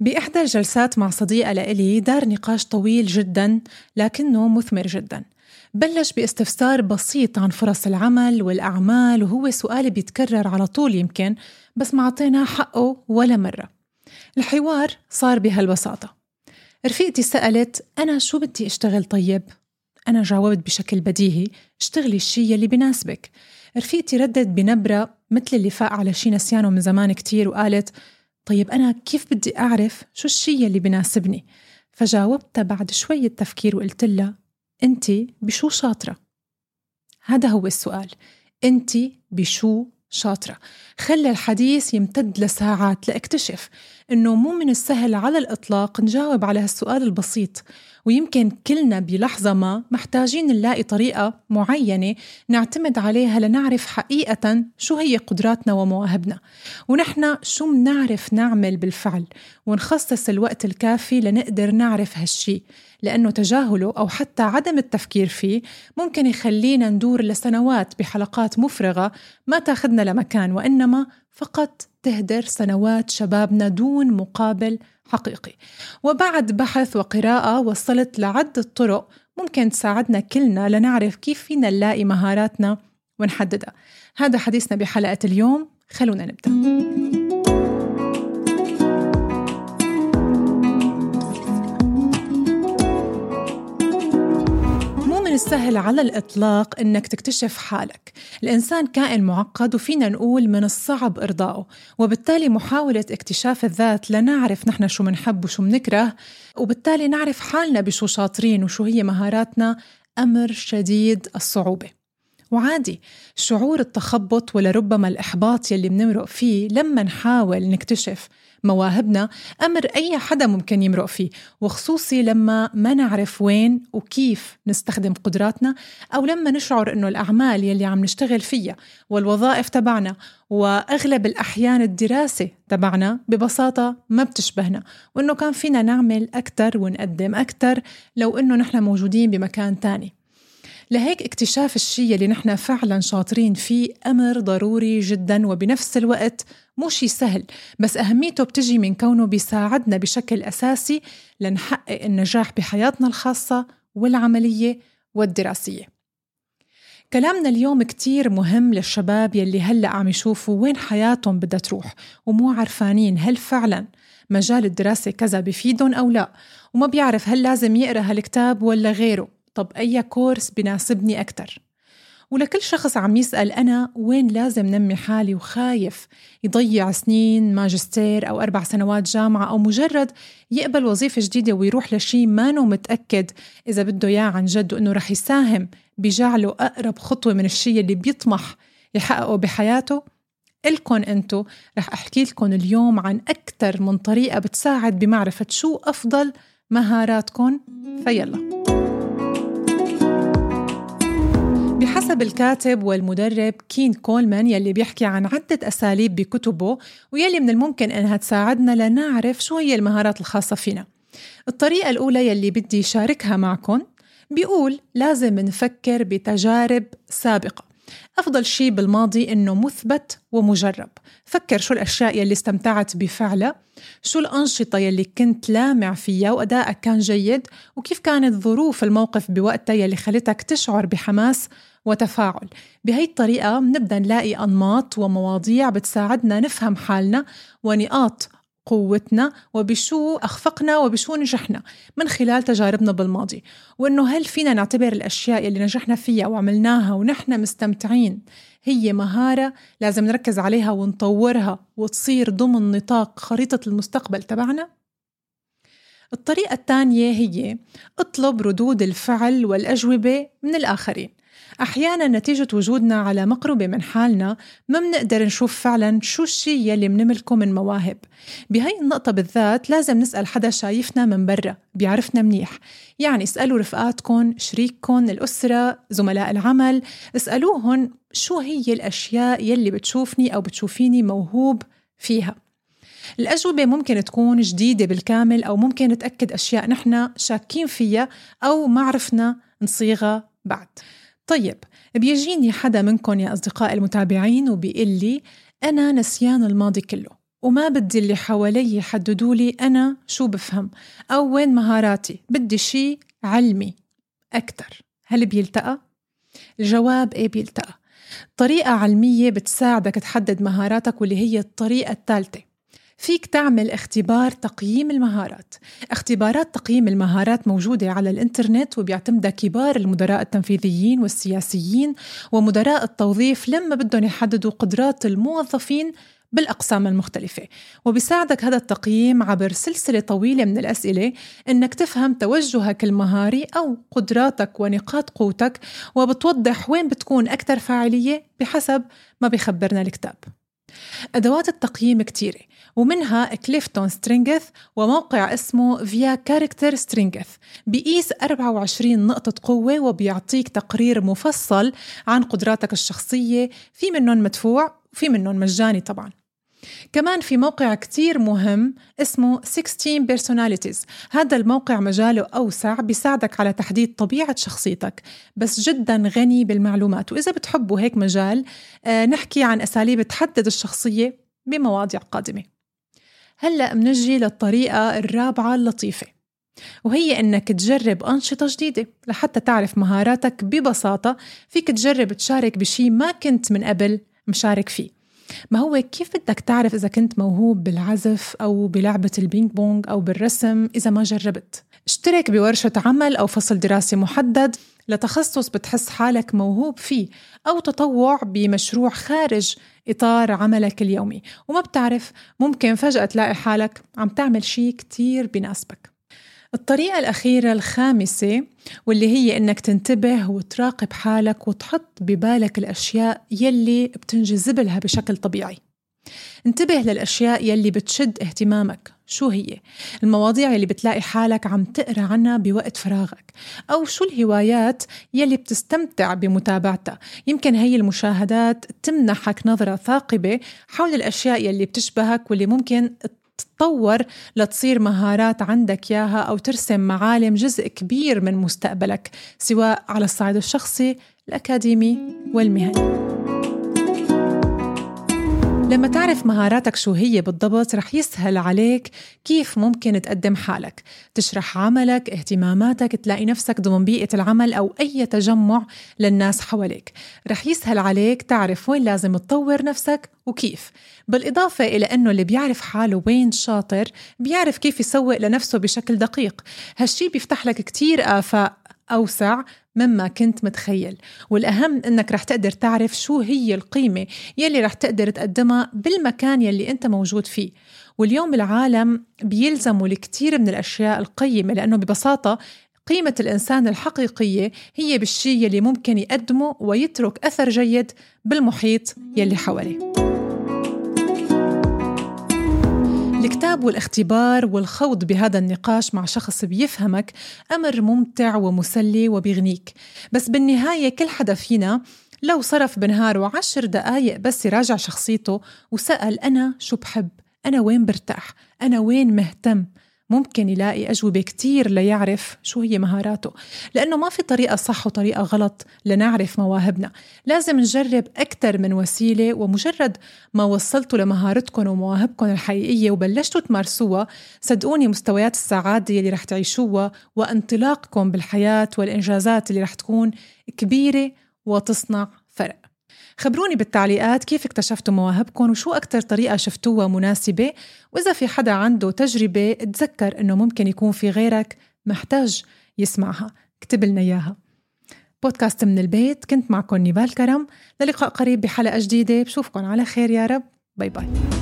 بإحدى الجلسات مع صديقة لإلي دار نقاش طويل جدا لكنه مثمر جدا. بلش باستفسار بسيط عن فرص العمل والأعمال وهو سؤال بيتكرر على طول يمكن بس ما عطيناه حقه ولا مرة. الحوار صار بهالبساطة. رفيقتي سألت أنا شو بدي أشتغل طيب؟ أنا جاوبت بشكل بديهي اشتغلي الشي يلي بناسبك. رفيقتي ردت بنبرة مثل اللي فاق على شي نسيانه من زمان كتير وقالت طيب أنا كيف بدي أعرف شو الشي اللي بناسبني؟ فجاوبتها بعد شوية تفكير وقلت لها أنت بشو شاطرة؟ هذا هو السؤال أنت بشو شاطرة خلى الحديث يمتد لساعات لأكتشف إنه مو من السهل على الإطلاق نجاوب على هالسؤال البسيط ويمكن كلنا بلحظة ما محتاجين نلاقي طريقة معينة نعتمد عليها لنعرف حقيقة شو هي قدراتنا ومواهبنا. ونحن شو منعرف نعمل بالفعل. ونخصص الوقت الكافي لنقدر نعرف هالشي. لأنه تجاهله أو حتى عدم التفكير فيه ممكن يخلينا ندور لسنوات بحلقات مفرغة ما تاخذنا لمكان وإنما فقط تهدر سنوات شبابنا دون مقابل حقيقي. وبعد بحث وقراءة وصلت لعدة طرق ممكن تساعدنا كلنا لنعرف كيف فينا نلاقي مهاراتنا ونحددها. هذا حديثنا بحلقة اليوم. خلونا نبدأ. السهل على الإطلاق إنك تكتشف حالك. الإنسان كائن معقد وفينا نقول من الصعب إرضائه وبالتالي محاولة اكتشاف الذات لنعرف نحن شو منحب وشو منكره وبالتالي نعرف حالنا بشو شاطرين وشو هي مهاراتنا أمر شديد الصعوبة. وعادي شعور التخبط ولربما الإحباط يلي بنمرق فيه لما نحاول نكتشف مواهبنا أمر أي حدا ممكن يمرق فيه وخصوصي لما ما نعرف وين وكيف نستخدم قدراتنا أو لما نشعر أنه الأعمال يلي عم نشتغل فيها والوظائف تبعنا وأغلب الأحيان الدراسة تبعنا ببساطة ما بتشبهنا وأنه كان فينا نعمل أكتر ونقدم أكتر لو أنه نحن موجودين بمكان تاني. لهيك اكتشاف الشيء اللي نحن فعلا شاطرين فيه أمر ضروري جدا وبنفس الوقت مو شيء سهل. بس أهميته بتجي من كونه بيساعدنا بشكل أساسي لنحقق النجاح بحياتنا الخاصة والعملية والدراسية. كلامنا اليوم كتير مهم للشباب يلي هلأ عم يشوفوا وين حياتهم بدها تروح ومو عرفانين هل فعلا مجال الدراسة كذا بفيدهم أو لا. وما بيعرف هل لازم يقرأ هالكتاب ولا غيره. طب أي كورس بناسبني أكتر؟ ولكل شخص عم يسأل أنا وين لازم نمي حالي وخايف يضيع سنين ماجستير أو أربع سنوات جامعة أو مجرد يقبل وظيفة جديدة ويروح لشي مانو متأكد إذا بده إياه عن جد وإنه رح يساهم بجعله أقرب خطوة من الشي اللي بيطمح يحققه بحياته إلكن أنتو رح أحكي لكم اليوم عن أكثر من طريقة بتساعد بمعرفة شو أفضل مهاراتكم فيلا. بحسب الكاتب والمدرب كين كولمان يلي بيحكي عن عدة أساليب بكتبه ويلي من الممكن إنها تساعدنا لنعرف شو هي المهارات الخاصة فينا. الطريقة الأولى يلي بدي شاركها معكم بيقول لازم نفكر بتجارب سابقة. أفضل شيء بالماضي إنه مثبت ومجرب. فكر شو الأشياء يلي استمتعت بفعلها شو الأنشطة يلي كنت لامع فيها وأدائك كان جيد وكيف كانت ظروف الموقف بوقتها يلي خلتك تشعر بحماس وتفاعل. بهي الطريقة بنبدأ نلاقي أنماط ومواضيع بتساعدنا نفهم حالنا ونقاط قوتنا وبشو أخفقنا وبشو نجحنا من خلال تجاربنا بالماضي وإنه هل فينا نعتبر الأشياء اللي نجحنا فيها وعملناها ونحن مستمتعين هي مهارة لازم نركز عليها ونطورها وتصير ضمن نطاق خريطة المستقبل تبعنا؟ الطريقة الثانية هي اطلب ردود الفعل والأجوبة من الآخرين أحيانا نتيجة وجودنا على مقربة من حالنا ما بنقدر نشوف فعلا شو الشيء يلي بنملكه من مواهب. بهي النقطة بالذات لازم نسأل حدا شايفنا من برا بيعرفنا منيح. يعني اسألوا رفقاتكم شريككم الأسرة زملاء العمل اسألوهم شو هي الأشياء يلي بتشوفني أو بتشوفيني موهوب فيها. الأجوبة ممكن تكون جديدة بالكامل أو ممكن تأكد أشياء نحن شاكين فيها أو ما عرفنا نصيغها بعد. طيب بيجيني حدا منكم يا أصدقاء المتابعين وبيقول لي أنا نسيان الماضي كله وما بدي اللي حوالي يحددوا لي أنا شو بفهم أو وين مهاراتي بدي شي علمي أكتر. هل بيلتقى؟ الجواب إيه بيلتقى. طريقة علمية بتساعدك تحدد مهاراتك واللي هي الطريقة الثالثة. فيك تعمل اختبار تقييم المهارات. اختبارات تقييم المهارات موجودة على الإنترنت وبيعتمدها كبار المدراء التنفيذيين والسياسيين ومدراء التوظيف لما بدهم يحددوا قدرات الموظفين بالأقسام المختلفة. وبيساعدك هذا التقييم عبر سلسلة طويلة من الأسئلة إنك تفهم توجهك المهاري أو قدراتك ونقاط قوتك وبتوضح وين بتكون أكثر فاعلية بحسب ما بيخبرنا الكتاب. أدوات التقييم كتيرة ومنها CliftonStrengths وموقع اسمه VIA Character Strengths بيقيس 24 نقطة قوة وبيعطيك تقرير مفصل عن قدراتك الشخصية في منهم مدفوع وفي منهم مجاني طبعا. كمان في موقع كتير مهم اسمه 16 Personalities. هذا الموقع مجاله أوسع بيساعدك على تحديد طبيعة شخصيتك بس جدا غني بالمعلومات. وإذا بتحبوا هيك مجال آه نحكي عن أساليب تحدد الشخصية بمواضيع قادمة. هلأ منجي للطريقة الرابعة اللطيفة وهي إنك تجرب أنشطة جديدة. لحتى تعرف مهاراتك ببساطة فيك تجرب تشارك بشي ما كنت من قبل مشارك فيه. ما هو كيف بدك تعرف إذا كنت موهوب بالعزف أو بلعبة البينج بونج أو بالرسم إذا ما جربت؟ اشترك بورشة عمل أو فصل دراسي محدد لتخصص بتحس حالك موهوب فيه أو تطوع بمشروع خارج إطار عملك اليومي. وما بتعرف ممكن فجأة تلاقي حالك عم تعمل شيء كتير بناسبك الطريقة الأخيرة الخامسة واللي هي إنك تنتبه وتراقب حالك وتحط ببالك الأشياء يلي بتنجذب لها بشكل طبيعي. انتبه للأشياء يلي بتشد اهتمامك. شو هي؟ المواضيع اللي بتلاقي حالك عم تقرأ عنها بوقت فراغك. أو شو الهوايات يلي بتستمتع بمتابعتها. يمكن هي المشاهدات تمنحك نظرة ثاقبة حول الأشياء يلي بتشبهك واللي ممكن تتطور لتصير مهارات عندك ياها أو ترسم معالم جزء كبير من مستقبلك سواء على الصعيد الشخصي الأكاديمي والمهني. لما تعرف مهاراتك شو هي بالضبط رح يسهل عليك كيف ممكن تقدم حالك. تشرح عملك اهتماماتك تلاقي نفسك ضمن بيئة العمل أو أي تجمع للناس حواليك. رح يسهل عليك تعرف وين لازم تطور نفسك وكيف. بالإضافة إلى أنه اللي بيعرف حاله وين شاطر بيعرف كيف يسوق لنفسه بشكل دقيق. هالشي بيفتح لك كتير آفاق أوسع مما كنت متخيل. والأهم أنك رح تقدر تعرف شو هي القيمة يلي رح تقدر تقدمها بالمكان يلي أنت موجود فيه. واليوم العالم بيلزموا الكثير من الأشياء القيمة لأنه ببساطة قيمة الإنسان الحقيقية هي بالشي يلي ممكن يقدمه ويترك أثر جيد بالمحيط يلي حواليه. الكتاب والاختبار والخوض بهذا النقاش مع شخص بيفهمك أمر ممتع ومسلي وبيغنيك. بس بالنهاية كل حدا فينا لو صرف بنهاره عشر دقايق بس يراجع شخصيته وسأل أنا شو بحب؟ أنا وين برتاح؟ أنا وين مهتم؟ ممكن يلاقي أجوبة كتير ليعرف شو هي مهاراته. لأنه ما في طريقة صح وطريقة غلط لنعرف مواهبنا. لازم نجرب أكثر من وسيلة ومجرد ما وصلتوا لمهارتكم ومواهبكم الحقيقية وبلشتوا تمارسوها صدقوني مستويات السعادة اللي رح تعيشوها وانطلاقكم بالحياة والإنجازات اللي رح تكون كبيرة وتصنع فرق. خبروني بالتعليقات كيف اكتشفتوا مواهبكم وشو أكتر طريقة شفتوها مناسبة؟ وإذا في حدا عنده تجربة تذكر إنه ممكن يكون في غيرك محتاج يسمعها. اكتب لنا إياها. بودكاست من البيت كنت معكم نيفال كرم. للقاء قريب بحلقة جديدة. بشوفكم على خير يا رب. bye bye.